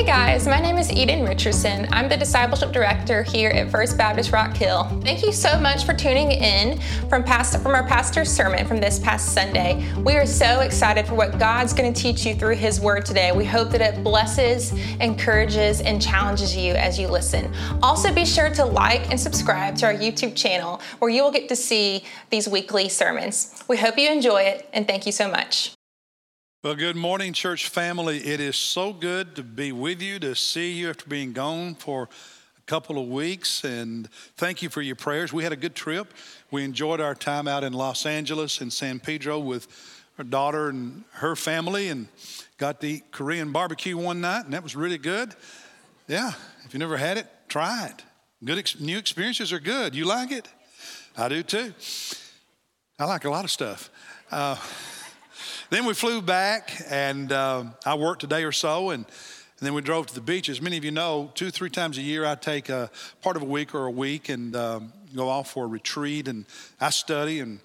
Hey guys, my name is Eden Richardson. I'm the Discipleship Director here at First Baptist Rock Hill. Thank you so much for tuning in from, past, from our pastor's sermon from this past Sunday. We are so excited for what God's going to teach you through His Word today. We hope that it blesses, encourages, and challenges you as you listen. Also, be sure to like and subscribe to our YouTube channel where you will get to see these weekly sermons. We hope you enjoy it, and thank you so much. Well, good morning, church family. It is so good to be with you, to see you after being gone for a couple of weeks. And thank you for your prayers. We had a good trip. We enjoyed our time out in Los Angeles and San Pedro with our daughter and her family and got eat Korean barbecue one night, and that was really good. Yeah, if you never had it, try it. Good ex- new experiences are good. You like it? I do too. I like a lot of stuff. Uh, then we flew back, and uh, I worked a day or so, and, and then we drove to the beach. As many of you know, two, three times a year, I take a part of a week or a week and um, go off for a retreat, and I study and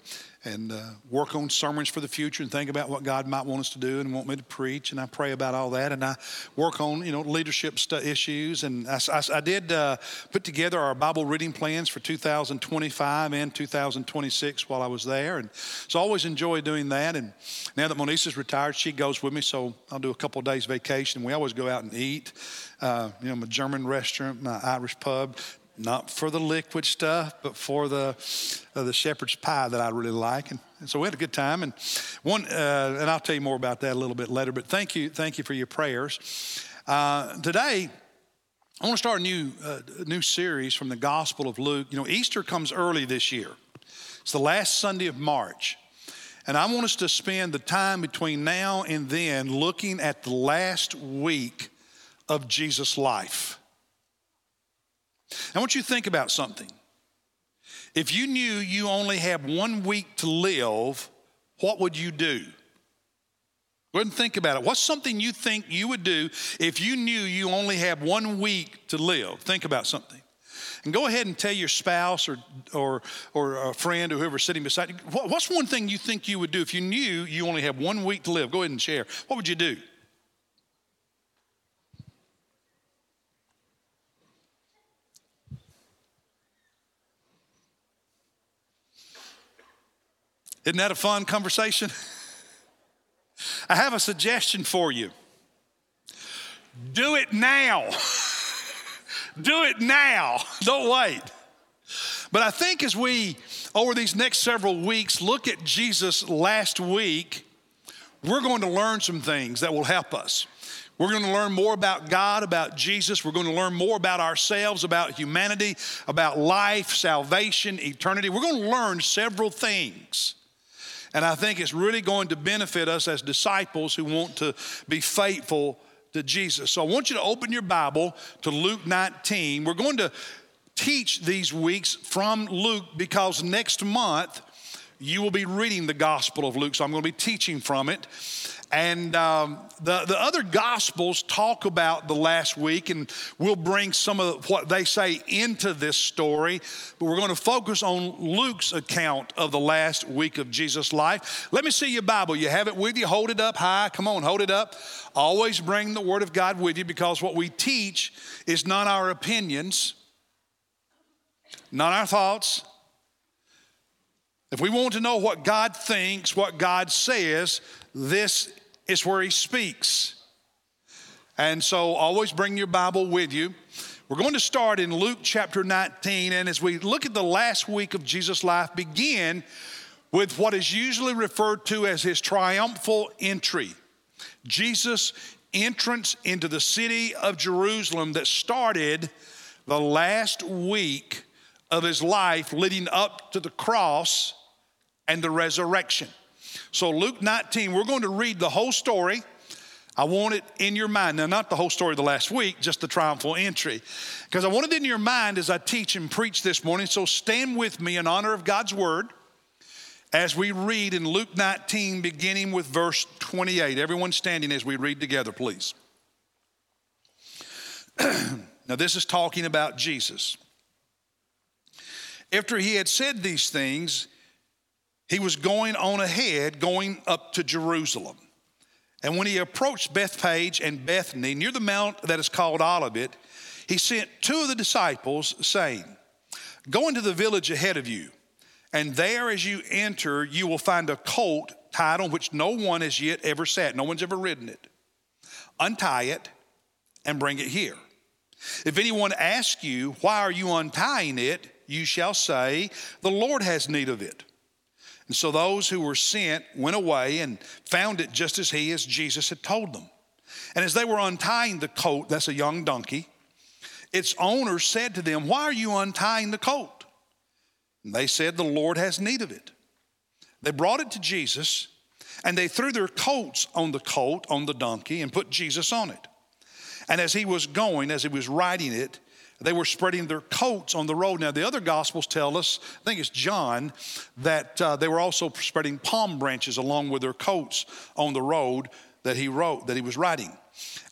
and uh, work on sermons for the future and think about what God might want us to do and want me to preach. And I pray about all that. And I work on, you know, leadership issues. And I, I, I did uh, put together our Bible reading plans for 2025 and 2026 while I was there. And so I always enjoy doing that. And now that Monisa's retired, she goes with me. So I'll do a couple of days vacation. We always go out and eat. Uh, you know, my German restaurant, my Irish pub, not for the liquid stuff, but for the uh, the shepherd's pie that I really like. And, and, so we had a good time. And one, uh, and I'll tell you more about that a little bit later. But thank you, thank you for your prayers. Uh, today, I want to start a new uh, new series from the Gospel of Luke. You know, Easter comes early this year. It's the last Sunday of March. And I want us to spend the time between now and then looking at the last week of Jesus' life. I want you to think about something. If you knew you only had one week to live, what would you do? Go ahead and think about it. What's something you think you would do if you knew you only had one week to live? Think about something. And go ahead and tell your spouse or, or, or a friend or whoever's sitting beside you, what's one thing you think you would do if you knew you only had one week to live? Go ahead and share. What would you do? Isn't that a fun conversation? I have a suggestion for you. Do it now. Do it now. Don't wait. But I think as we, over these next several weeks, look at Jesus last week, we're going to learn some things that will help us. We're going to learn more about God, about Jesus. We're going to learn more about ourselves, about humanity, about life, salvation, eternity. We're going to learn several things. And I think it's really going to benefit us as disciples who want to be faithful to Jesus. So I want you to open your Bible to Luke 19. We're going to teach these weeks from Luke because next month you will be reading the Gospel of Luke. So I'm going to be teaching from it. And um, the, the other gospels talk about the last week, and we'll bring some of what they say into this story. But we're going to focus on Luke's account of the last week of Jesus' life. Let me see your Bible. You have it with you. Hold it up high. Come on, hold it up. Always bring the Word of God with you because what we teach is not our opinions, not our thoughts. If we want to know what God thinks, what God says, this is where he speaks. And so always bring your Bible with you. We're going to start in Luke chapter 19. And as we look at the last week of Jesus' life, begin with what is usually referred to as his triumphal entry. Jesus' entrance into the city of Jerusalem that started the last week of his life leading up to the cross and the resurrection. So, Luke 19, we're going to read the whole story. I want it in your mind. Now, not the whole story of the last week, just the triumphal entry. Because I want it in your mind as I teach and preach this morning. So, stand with me in honor of God's word as we read in Luke 19, beginning with verse 28. Everyone standing as we read together, please. now, this is talking about Jesus. After he had said these things, he was going on ahead, going up to Jerusalem. And when he approached Bethphage and Bethany near the mount that is called Olivet, he sent two of the disciples, saying, Go into the village ahead of you, and there as you enter, you will find a colt tied on which no one has yet ever sat. No one's ever ridden it. Untie it and bring it here. If anyone asks you, Why are you untying it? you shall say, The Lord has need of it. And so those who were sent went away and found it just as he, as Jesus had told them. And as they were untying the colt, that's a young donkey, its owner said to them, Why are you untying the colt? And they said, The Lord has need of it. They brought it to Jesus, and they threw their coats on the colt, on the donkey, and put Jesus on it. And as he was going, as he was riding it, they were spreading their coats on the road. Now, the other gospels tell us, I think it's John, that uh, they were also spreading palm branches along with their coats on the road that he wrote, that he was writing.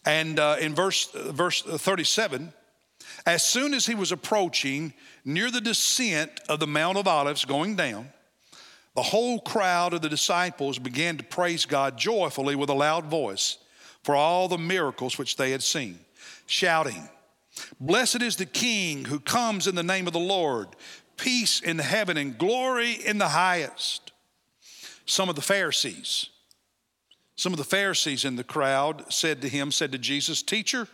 And uh, in verse, verse 37, as soon as he was approaching near the descent of the Mount of Olives going down, the whole crowd of the disciples began to praise God joyfully with a loud voice for all the miracles which they had seen, shouting, Blessed is the King who comes in the name of the Lord, peace in heaven and glory in the highest. Some of the Pharisees, some of the Pharisees in the crowd said to him, said to Jesus, Teacher,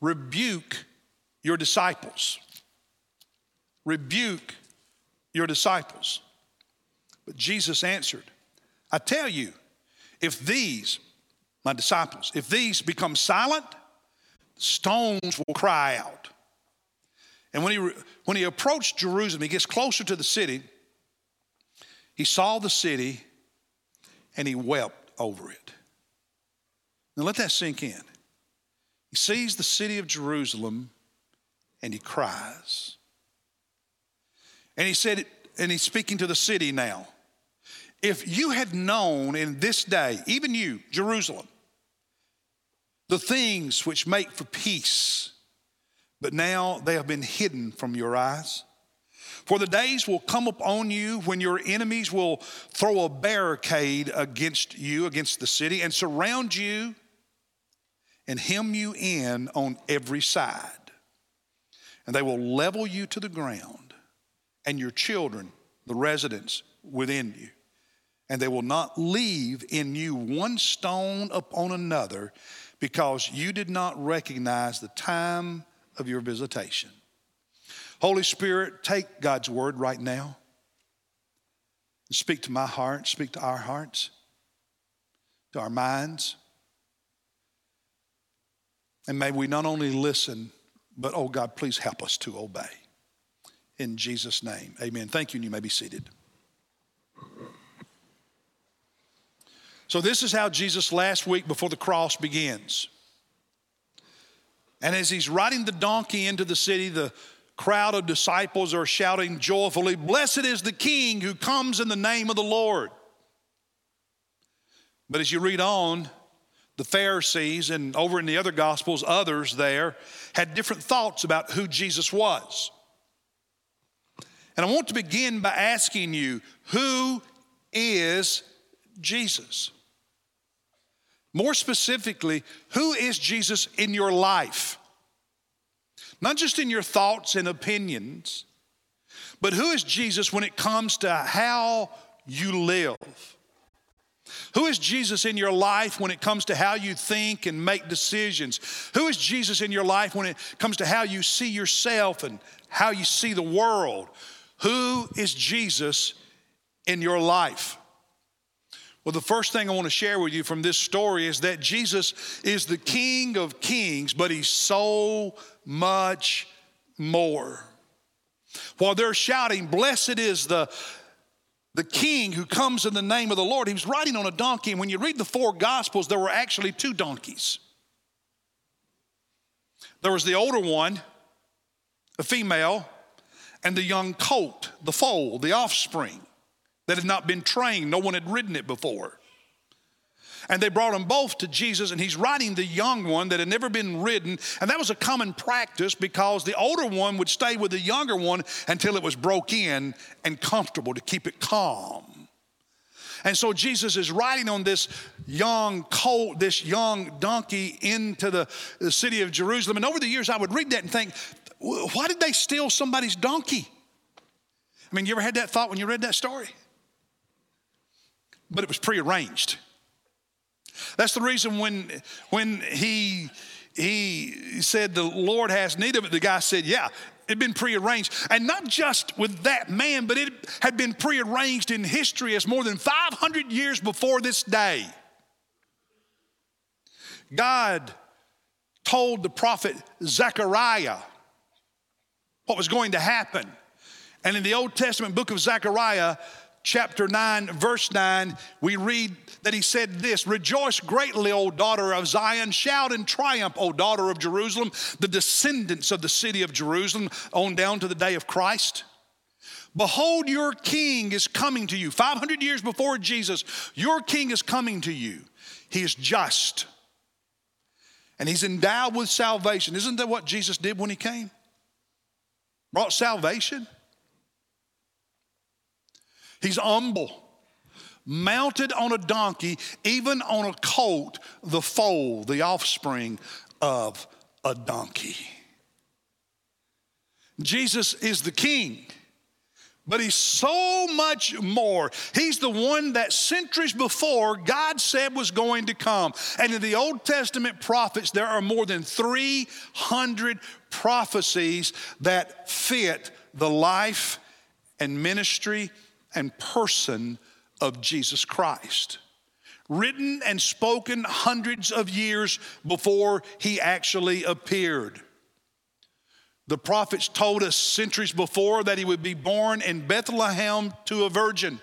rebuke your disciples. Rebuke your disciples. But Jesus answered, I tell you, if these, my disciples, if these become silent, stones will cry out. And when he, when he approached Jerusalem, he gets closer to the city, he saw the city and he wept over it. Now let that sink in. He sees the city of Jerusalem and he cries. And he said, and he's speaking to the city now. If you had known in this day, even you, Jerusalem, the things which make for peace, but now they have been hidden from your eyes. For the days will come upon you when your enemies will throw a barricade against you, against the city, and surround you and hem you in on every side. And they will level you to the ground, and your children, the residents within you. And they will not leave in you one stone upon another because you did not recognize the time of your visitation. Holy Spirit, take God's word right now and speak to my heart, speak to our hearts, to our minds. And may we not only listen, but oh God, please help us to obey. In Jesus' name, amen. Thank you, and you may be seated. So, this is how Jesus last week before the cross begins. And as he's riding the donkey into the city, the crowd of disciples are shouting joyfully, Blessed is the King who comes in the name of the Lord. But as you read on, the Pharisees and over in the other Gospels, others there had different thoughts about who Jesus was. And I want to begin by asking you, who is Jesus? More specifically, who is Jesus in your life? Not just in your thoughts and opinions, but who is Jesus when it comes to how you live? Who is Jesus in your life when it comes to how you think and make decisions? Who is Jesus in your life when it comes to how you see yourself and how you see the world? Who is Jesus in your life? Well, the first thing I want to share with you from this story is that Jesus is the King of Kings, but He's so much more. While they're shouting, Blessed is the, the King who comes in the name of the Lord, he was riding on a donkey. And when you read the four Gospels, there were actually two donkeys. There was the older one, a female, and the young colt, the foal, the offspring that had not been trained. No one had ridden it before. And they brought them both to Jesus, and he's riding the young one that had never been ridden. And that was a common practice because the older one would stay with the younger one until it was broke in and comfortable to keep it calm. And so Jesus is riding on this young colt, this young donkey into the, the city of Jerusalem. And over the years, I would read that and think, why did they steal somebody's donkey? I mean, you ever had that thought when you read that story? But it was prearranged. That's the reason when, when he, he said the Lord has need of it, the guy said, Yeah, it had been prearranged. And not just with that man, but it had been prearranged in history as more than 500 years before this day. God told the prophet Zechariah what was going to happen. And in the Old Testament book of Zechariah, chapter 9, verse 9, we read that he said this Rejoice greatly, O daughter of Zion. Shout in triumph, O daughter of Jerusalem, the descendants of the city of Jerusalem, on down to the day of Christ. Behold, your king is coming to you. 500 years before Jesus, your king is coming to you. He is just. And he's endowed with salvation. Isn't that what Jesus did when he came? Brought salvation. He's humble, mounted on a donkey, even on a colt, the foal, the offspring of a donkey. Jesus is the king. But he's so much more. He's the one that centuries before God said was going to come. And in the Old Testament prophets, there are more than 300 prophecies that fit the life and ministry and person of Jesus Christ. Written and spoken hundreds of years before he actually appeared. The prophets told us centuries before that he would be born in Bethlehem to a virgin.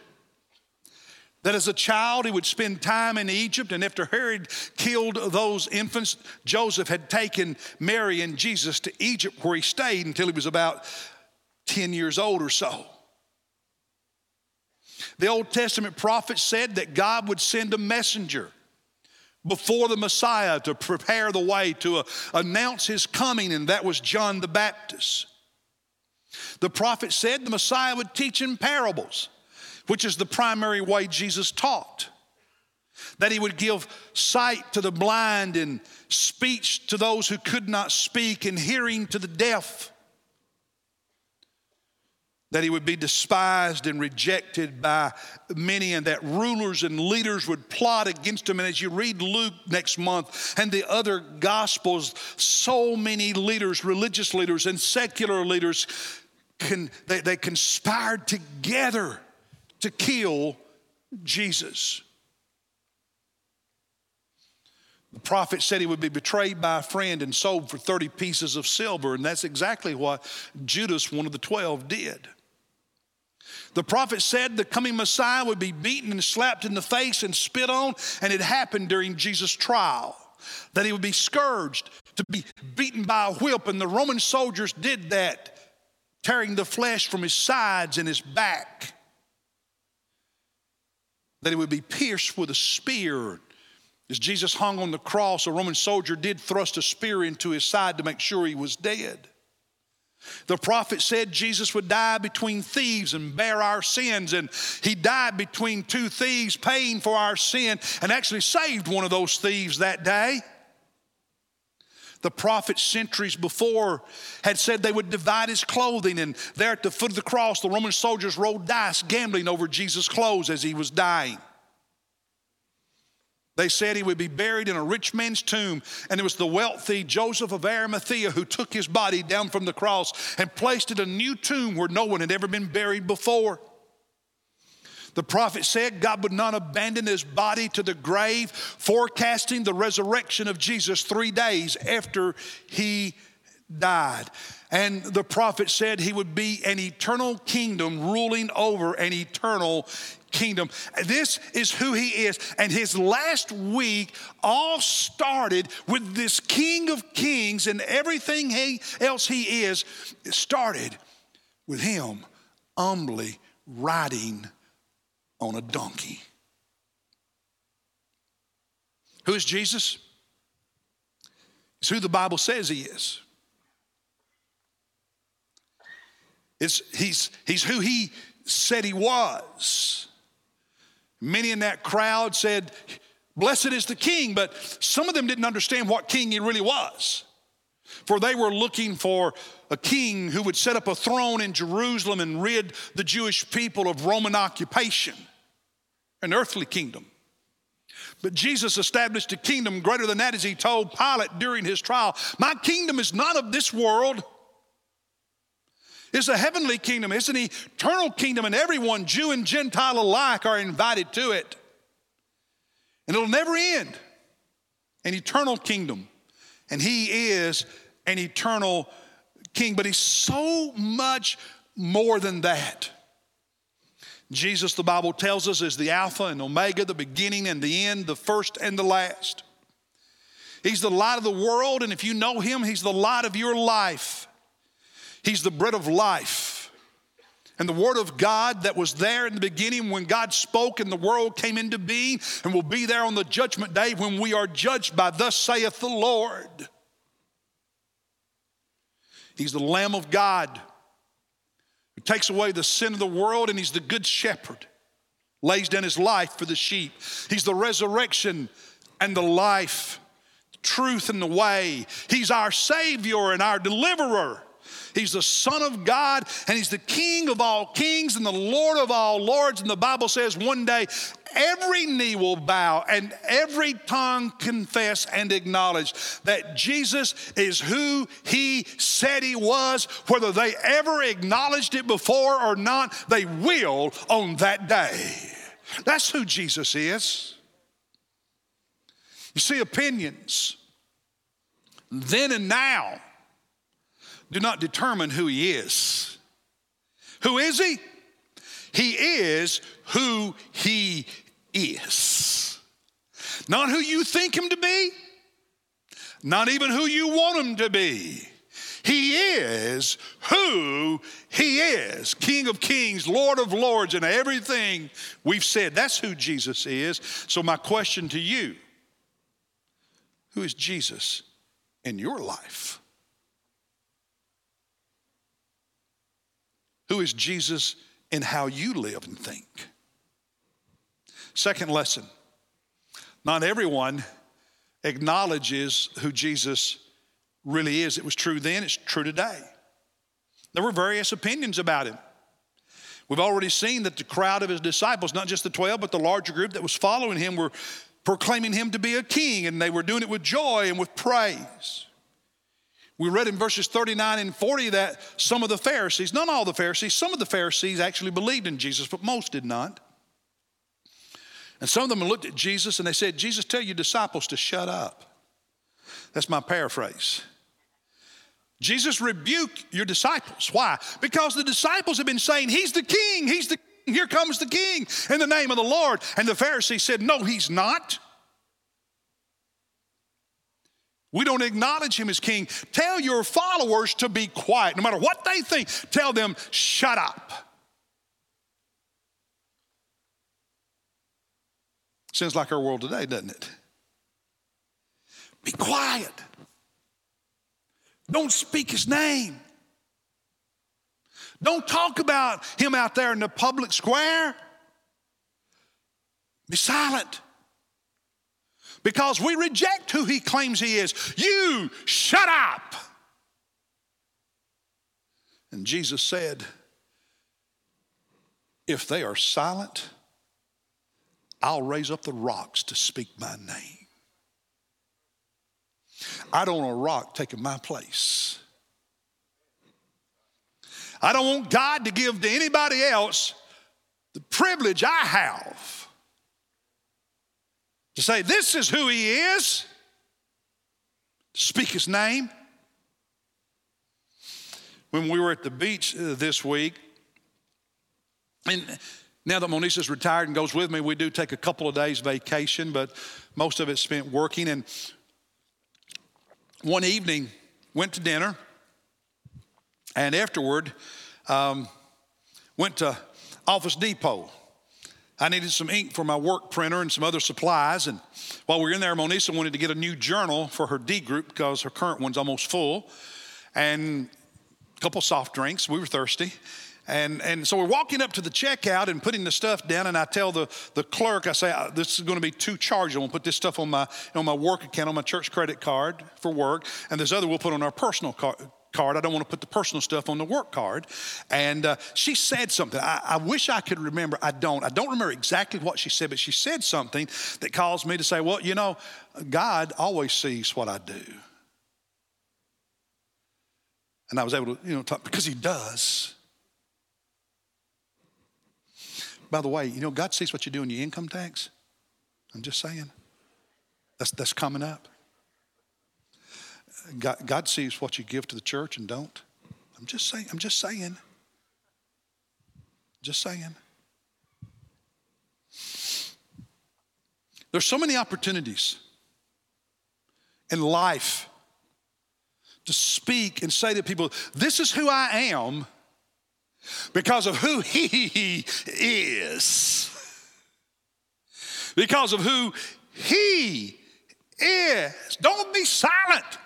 That as a child, he would spend time in Egypt, and after Herod killed those infants, Joseph had taken Mary and Jesus to Egypt, where he stayed until he was about 10 years old or so. The Old Testament prophets said that God would send a messenger before the Messiah to prepare the way, to uh, announce his coming, and that was John the Baptist. The prophet said the Messiah would teach in parables, which is the primary way Jesus taught. That he would give sight to the blind and speech to those who could not speak and hearing to the deaf that he would be despised and rejected by many, and that rulers and leaders would plot against him. And as you read Luke next month and the other gospels, so many leaders, religious leaders and secular leaders, can, they, they conspired together to kill Jesus. The prophet said he would be betrayed by a friend and sold for 30 pieces of silver, and that's exactly what Judas, one of the 12, did. The prophet said the coming Messiah would be beaten and slapped in the face and spit on, and it happened during Jesus' trial. That he would be scourged, to be beaten by a whip, and the Roman soldiers did that, tearing the flesh from his sides and his back. That he would be pierced with a spear. As Jesus hung on the cross, a Roman soldier did thrust a spear into his side to make sure he was dead. The prophet said Jesus would die between thieves and bear our sins, and he died between two thieves, paying for our sin, and actually saved one of those thieves that day. The prophet, centuries before, had said they would divide his clothing, and there at the foot of the cross, the Roman soldiers rolled dice, gambling over Jesus' clothes as he was dying. They said he would be buried in a rich man's tomb, and it was the wealthy Joseph of Arimathea who took his body down from the cross and placed it in a new tomb where no one had ever been buried before. The prophet said God would not abandon his body to the grave, forecasting the resurrection of Jesus three days after he died. And the prophet said he would be an eternal kingdom ruling over an eternal kingdom. This is who he is. And his last week all started with this King of Kings and everything he, else he is started with him humbly riding on a donkey. Who is Jesus? It's who the Bible says he is. It's, he's, he's who he said he was. Many in that crowd said, Blessed is the king, but some of them didn't understand what king he really was. For they were looking for a king who would set up a throne in Jerusalem and rid the Jewish people of Roman occupation, an earthly kingdom. But Jesus established a kingdom greater than that as he told Pilate during his trial My kingdom is not of this world. It's a heavenly kingdom, it's an eternal kingdom, and everyone, Jew and Gentile alike, are invited to it. And it'll never end. An eternal kingdom. And he is an eternal king, but he's so much more than that. Jesus, the Bible tells us, is the Alpha and Omega, the beginning and the end, the first and the last. He's the light of the world, and if you know him, he's the light of your life. He's the bread of life. And the Word of God that was there in the beginning when God spoke and the world came into being and will be there on the judgment day when we are judged by, Thus saith the Lord. He's the Lamb of God who takes away the sin of the world, and He's the Good Shepherd, lays down His life for the sheep. He's the resurrection and the life, truth and the way. He's our Savior and our deliverer. He's the Son of God and He's the King of all kings and the Lord of all lords. And the Bible says one day every knee will bow and every tongue confess and acknowledge that Jesus is who He said He was. Whether they ever acknowledged it before or not, they will on that day. That's who Jesus is. You see, opinions then and now do not determine who he is. Who is he? He is who he is. Not who you think him to be, not even who you want him to be. He is who he is King of kings, Lord of lords, and everything we've said. That's who Jesus is. So, my question to you who is Jesus in your life? Who is Jesus in how you live and think? Second lesson not everyone acknowledges who Jesus really is. It was true then, it's true today. There were various opinions about him. We've already seen that the crowd of his disciples, not just the 12, but the larger group that was following him, were proclaiming him to be a king, and they were doing it with joy and with praise. We read in verses 39 and 40 that some of the Pharisees, not all the Pharisees, some of the Pharisees actually believed in Jesus, but most did not. And some of them looked at Jesus and they said, Jesus, tell your disciples to shut up. That's my paraphrase. Jesus rebuked your disciples. Why? Because the disciples have been saying, He's the king, He's the king, here comes the king in the name of the Lord. And the Pharisees said, No, He's not. We don't acknowledge him as king. Tell your followers to be quiet. No matter what they think, tell them, shut up. Sounds like our world today, doesn't it? Be quiet. Don't speak his name. Don't talk about him out there in the public square. Be silent because we reject who he claims he is. You shut up. And Jesus said, If they are silent, I'll raise up the rocks to speak my name. I don't want a rock taking my place. I don't want God to give to anybody else the privilege I have to say, This is who he is, speak his name. When we were at the beach uh, this week, and now that Monisa's retired and goes with me, we do take a couple of days vacation, but most of it spent working. And one evening, went to dinner, and afterward, um, went to Office Depot I needed some ink for my work printer and some other supplies. And while we were in there, Monisa wanted to get a new journal for her D group because her current one's almost full, and a couple soft drinks. We were thirsty. And, and so we're walking up to the checkout and putting the stuff down, and I tell the, the clerk, I say, uh, this is going to be two charges. I'm going to put this stuff on my, on my work account, on my church credit card for work, and this other we'll put on our personal card card. I don't want to put the personal stuff on the work card. And uh, she said something. I, I, wish I could remember. I don't. I don't remember exactly what she said, but she said something that caused me to say, well, you know, God always sees what I do. And I was able to, you know, talk because He does. By the way, you know, God sees what you do in your income tax. I'm just saying. That's, that's coming up. God, God sees what you give to the church and don't. I'm just saying, I'm just saying. Just saying. There's so many opportunities in life to speak and say to people, This is who I am because of who He is. Because of who He is. Don't be silent.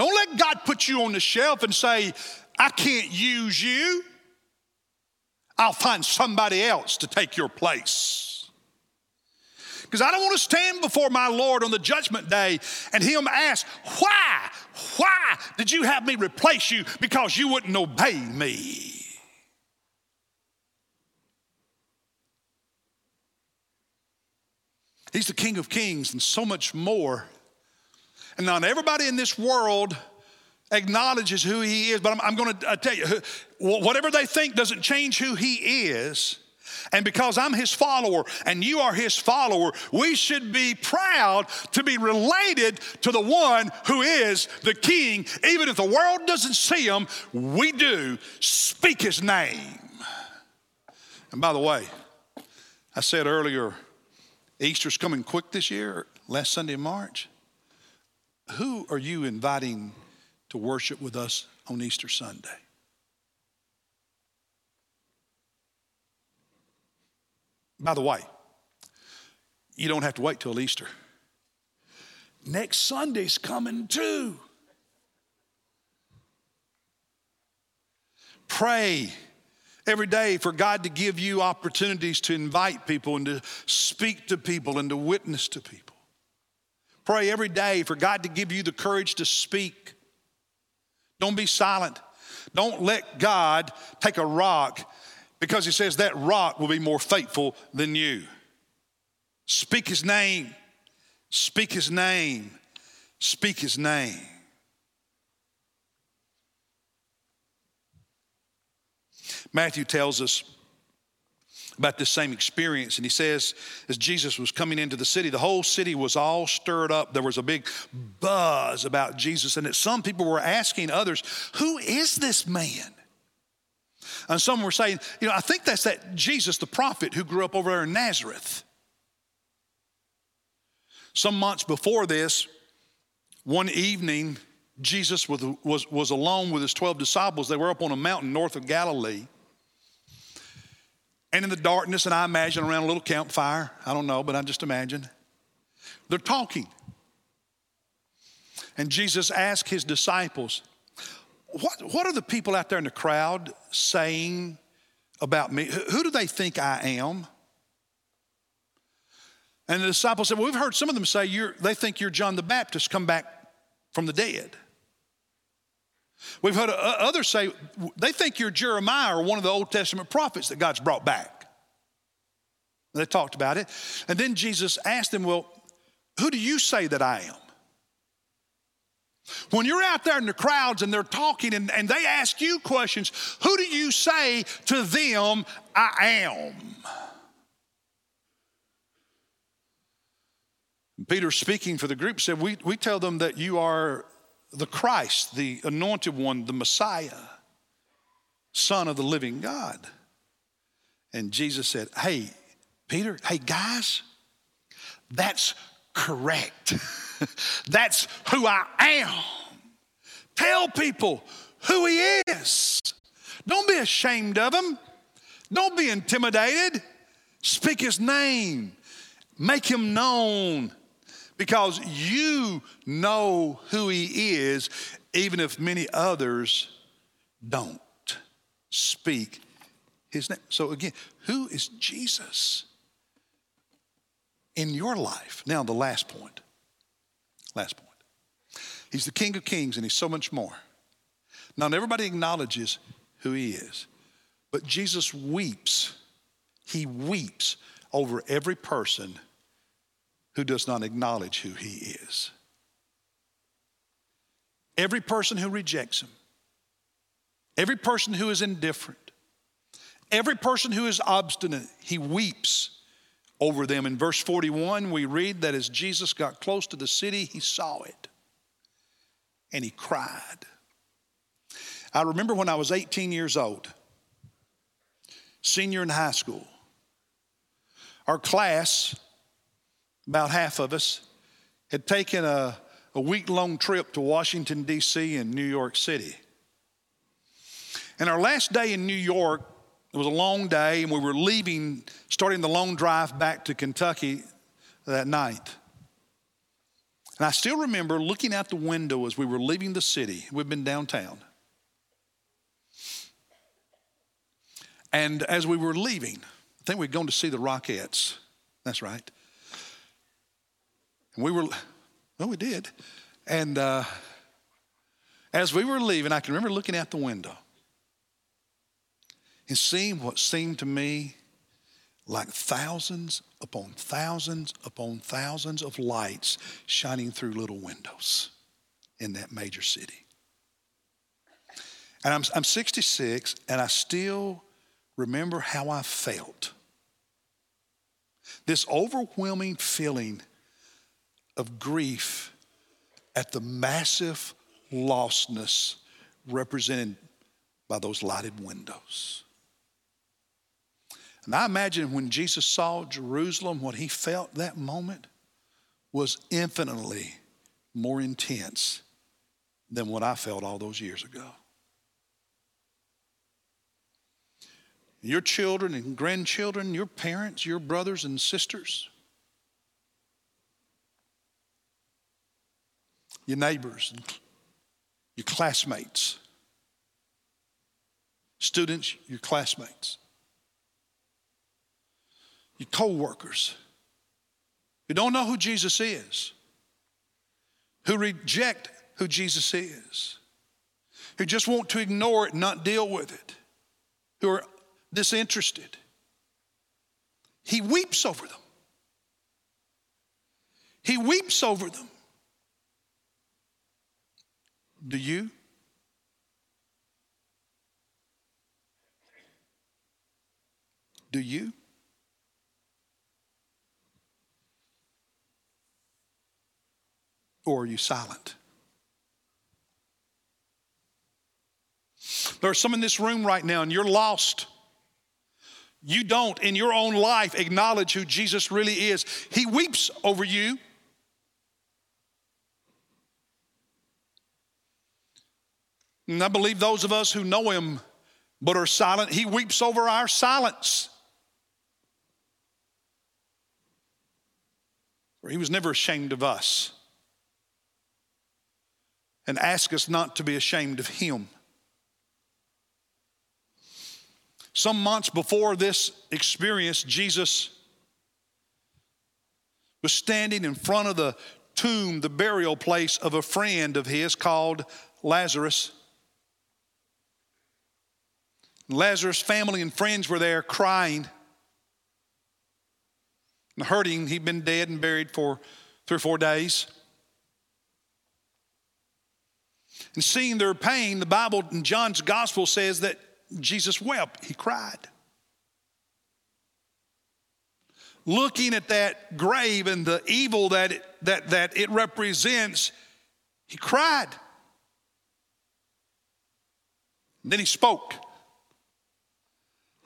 Don't let God put you on the shelf and say, I can't use you. I'll find somebody else to take your place. Because I don't want to stand before my Lord on the judgment day and Him ask, Why? Why did you have me replace you? Because you wouldn't obey me. He's the King of Kings and so much more. And not everybody in this world acknowledges who he is, but I'm, I'm going to uh, tell you, whatever they think doesn't change who he is. And because I'm his follower and you are his follower, we should be proud to be related to the one who is the king. Even if the world doesn't see him, we do. Speak his name. And by the way, I said earlier, Easter's coming quick this year, last Sunday in March. Who are you inviting to worship with us on Easter Sunday? By the way, you don't have to wait till Easter. Next Sunday's coming too. Pray every day for God to give you opportunities to invite people and to speak to people and to witness to people. Pray every day for God to give you the courage to speak. Don't be silent. Don't let God take a rock because he says that rock will be more faithful than you. Speak his name. Speak his name. Speak his name. Matthew tells us about this same experience. And he says, as Jesus was coming into the city, the whole city was all stirred up. There was a big buzz about Jesus. And that some people were asking others, Who is this man? And some were saying, you know, I think that's that Jesus, the prophet who grew up over there in Nazareth. Some months before this, one evening, Jesus was, was, was alone with his 12 disciples. They were up on a mountain north of Galilee. And in the darkness, and I imagine around a little campfire, I don't know, but I just imagine, they're talking. And Jesus asked his disciples, what, what are the people out there in the crowd saying about me? Who do they think I am? And the disciples said, Well, we've heard some of them say they think you're John the Baptist come back from the dead. We've heard others say they think you're Jeremiah or one of the Old Testament prophets that God's brought back. They talked about it. And then Jesus asked them, Well, who do you say that I am? When you're out there in the crowds and they're talking and, and they ask you questions, who do you say to them, I am? Peter, speaking for the group, said, we, we tell them that you are the Christ, the anointed one, the Messiah, Son of the living God. And Jesus said, Hey, Peter, hey, guys, that's correct. that's who I am. Tell people who He is. Don't be ashamed of Him. Don't be intimidated. Speak His name, make Him known because you know who He is even if many others don't speak his name. So, again, who is Jesus in your life? Now, the last point. Last point. He's the King of Kings and he's so much more. Not everybody acknowledges who he is, but Jesus weeps. He weeps over every person who does not acknowledge who he is. Every person who rejects him, every person who is indifferent, every person who is obstinate, he weeps over them. In verse 41, we read that as Jesus got close to the city, he saw it and he cried. I remember when I was 18 years old, senior in high school, our class, about half of us, had taken a, a week long trip to Washington, D.C. and New York City. And our last day in New York, it was a long day, and we were leaving, starting the long drive back to Kentucky that night. And I still remember looking out the window as we were leaving the city. We've been downtown. And as we were leaving, I think we'd gone to see the Rockettes. That's right. And we were, well, we did. And uh, as we were leaving, I can remember looking out the window and seeing what seemed to me like thousands upon thousands upon thousands of lights shining through little windows in that major city. And I'm, I'm 66, and I still remember how I felt. This overwhelming feeling of grief at the massive lostness represented by those lighted windows. And I imagine when Jesus saw Jerusalem, what he felt that moment was infinitely more intense than what I felt all those years ago. your children and grandchildren, your parents, your brothers and sisters, your neighbors, your classmates, students, your classmates, your co workers who don't know who Jesus is, who reject who Jesus is, who just want to ignore it and not deal with it, who are disinterested. He weeps over them. He weeps over them. Do you? Do you? Or are you silent? There are some in this room right now, and you're lost you don't in your own life acknowledge who Jesus really is, He weeps over you. And I believe those of us who know Him but are silent, He weeps over our silence. For He was never ashamed of us and ask us not to be ashamed of Him. Some months before this experience, Jesus was standing in front of the tomb, the burial place of a friend of his called Lazarus. Lazarus' family and friends were there crying and hurting. He'd been dead and buried for three or four days. And seeing their pain, the Bible in John's gospel says that Jesus wept, he cried. Looking at that grave and the evil that it, that, that it represents, he cried. then he spoke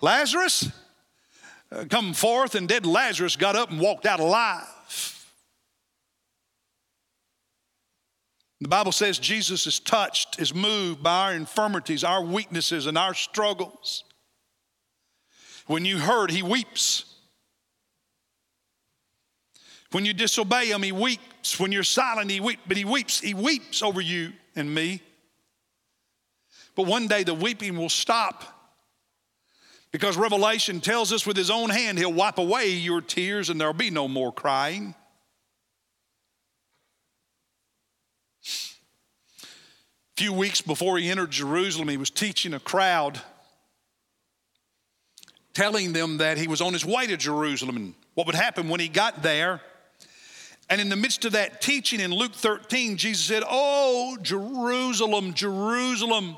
Lazarus, uh, come forth, and dead Lazarus got up and walked out alive. The Bible says Jesus is touched, is moved by our infirmities, our weaknesses, and our struggles. When you hurt, he weeps. When you disobey him, he weeps. When you're silent, he weeps. But he weeps, he weeps over you and me. But one day the weeping will stop because Revelation tells us with his own hand he'll wipe away your tears and there'll be no more crying. A few weeks before he entered Jerusalem, he was teaching a crowd, telling them that he was on his way to Jerusalem and what would happen when he got there. And in the midst of that teaching in Luke 13, Jesus said, Oh, Jerusalem, Jerusalem,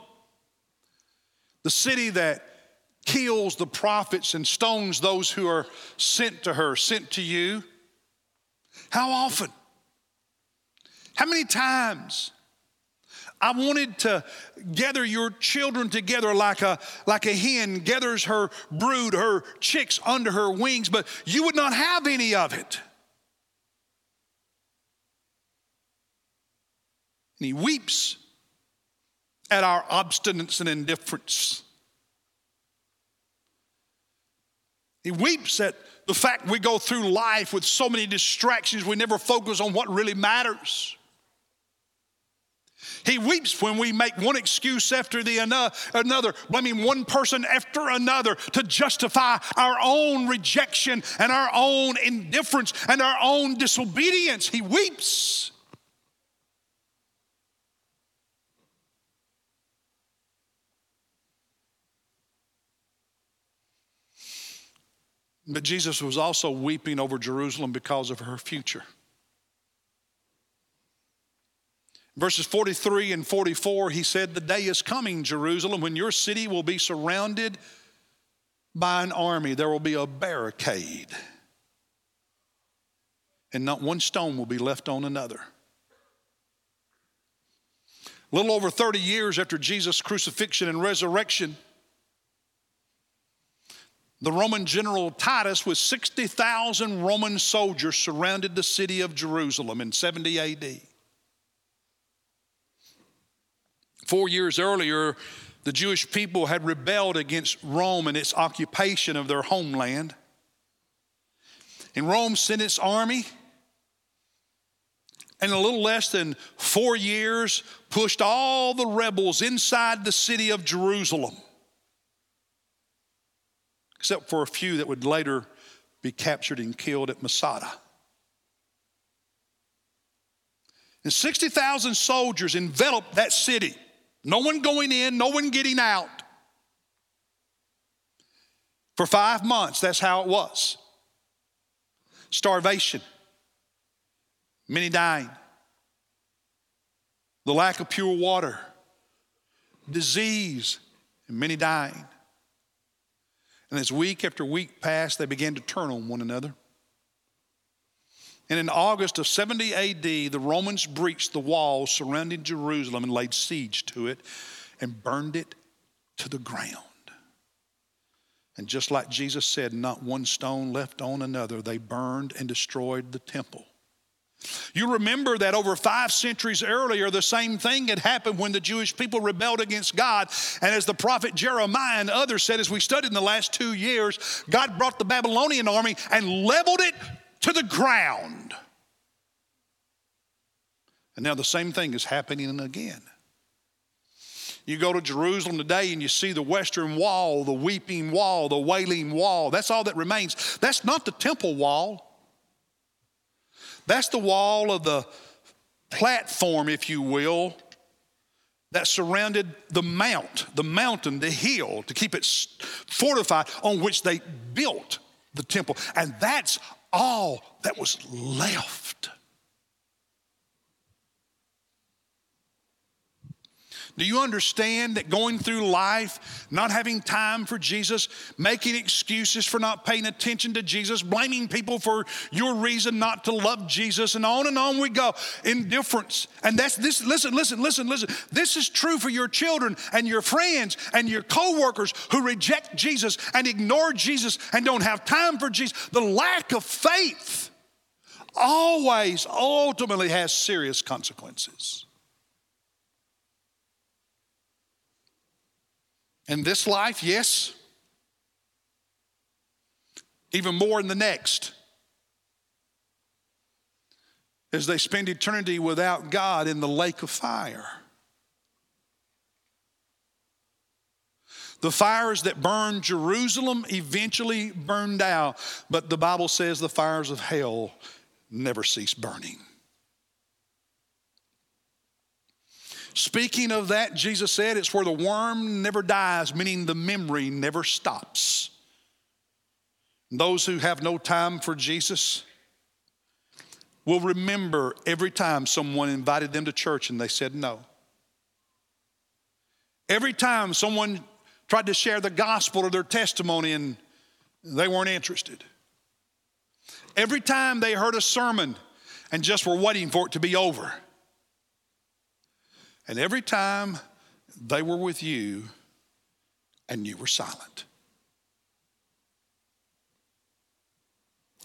the city that kills the prophets and stones those who are sent to her, sent to you. How often? How many times? I wanted to gather your children together like a, like a hen gathers her brood, her chicks under her wings, but you would not have any of it. And he weeps at our obstinance and indifference. He weeps at the fact we go through life with so many distractions, we never focus on what really matters. He weeps when we make one excuse after the another, blaming one person after another to justify our own rejection and our own indifference and our own disobedience. He weeps. But Jesus was also weeping over Jerusalem because of her future. Verses 43 and 44, he said, The day is coming, Jerusalem, when your city will be surrounded by an army. There will be a barricade, and not one stone will be left on another. A little over 30 years after Jesus' crucifixion and resurrection, the Roman general Titus, with 60,000 Roman soldiers, surrounded the city of Jerusalem in 70 AD. Four years earlier, the Jewish people had rebelled against Rome and its occupation of their homeland. And Rome sent its army, and in a little less than four years, pushed all the rebels inside the city of Jerusalem except for a few that would later be captured and killed at Masada. And 60,000 soldiers enveloped that city. No one going in, no one getting out. For five months, that's how it was starvation, many dying, the lack of pure water, disease, and many dying. And as week after week passed, they began to turn on one another. And in August of 70 AD, the Romans breached the walls surrounding Jerusalem and laid siege to it and burned it to the ground. And just like Jesus said, not one stone left on another, they burned and destroyed the temple. You remember that over five centuries earlier, the same thing had happened when the Jewish people rebelled against God. And as the prophet Jeremiah and others said, as we studied in the last two years, God brought the Babylonian army and leveled it to the ground. And now the same thing is happening again. You go to Jerusalem today and you see the western wall, the weeping wall, the wailing wall. That's all that remains. That's not the temple wall. That's the wall of the platform, if you will, that surrounded the mount, the mountain, the hill, to keep it fortified, on which they built the temple. And that's all that was left. Do you understand that going through life, not having time for Jesus, making excuses for not paying attention to Jesus, blaming people for your reason not to love Jesus, and on and on we go. Indifference. And that's this, listen, listen, listen, listen. This is true for your children and your friends and your coworkers who reject Jesus and ignore Jesus and don't have time for Jesus. The lack of faith always ultimately has serious consequences. In this life, yes. Even more in the next. As they spend eternity without God in the lake of fire. The fires that burned Jerusalem eventually burned out, but the Bible says the fires of hell never cease burning. Speaking of that, Jesus said it's where the worm never dies, meaning the memory never stops. Those who have no time for Jesus will remember every time someone invited them to church and they said no. Every time someone tried to share the gospel or their testimony and they weren't interested. Every time they heard a sermon and just were waiting for it to be over. And every time they were with you and you were silent.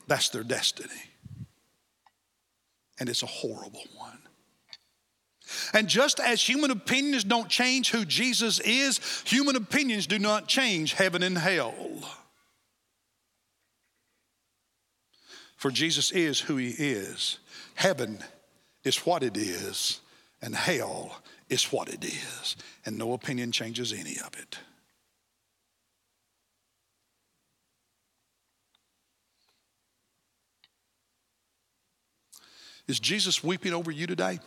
That's their destiny. And it's a horrible one. And just as human opinions don't change who Jesus is, human opinions do not change heaven and hell. For Jesus is who he is. Heaven is what it is, and hell is what it is. And no opinion changes any of it. Is Jesus weeping over you today?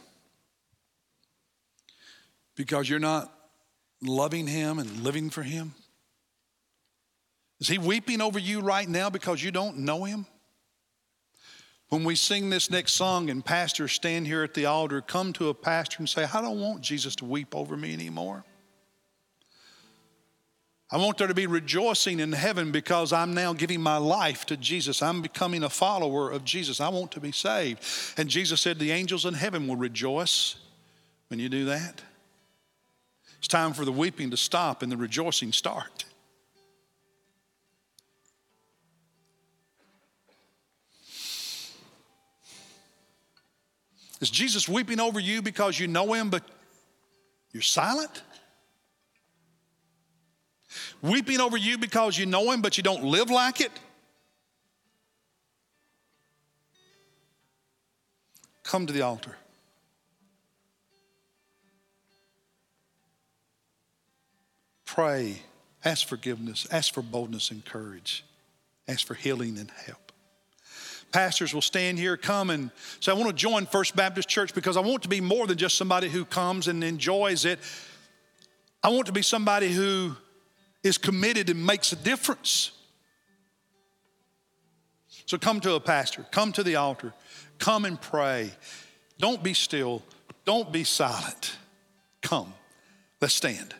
Because you're not loving him and living for him? Is he weeping over you right now because you don't know him? When we sing this next song and pastors stand here at the altar, come to a pastor and say, I don't want Jesus to weep over me anymore. I want there to be rejoicing in heaven because I'm now giving my life to Jesus. I'm becoming a follower of Jesus. I want to be saved. And Jesus said, The angels in heaven will rejoice when you do that. It's time for the weeping to stop and the rejoicing start. Is Jesus weeping over you because you know him, but you're silent? Weeping over you because you know him, but you don't live like it? Come to the altar. Pray, ask forgiveness, ask for boldness and courage, ask for healing and help pastors will stand here, come and say, I want to join First Baptist Church because I want to be more than just somebody who comes and enjoys it. I want to be somebody who is committed and makes a difference. So come to a pastor, come to the altar, come and pray. Don't be still, don't be silent. Come, let's stand.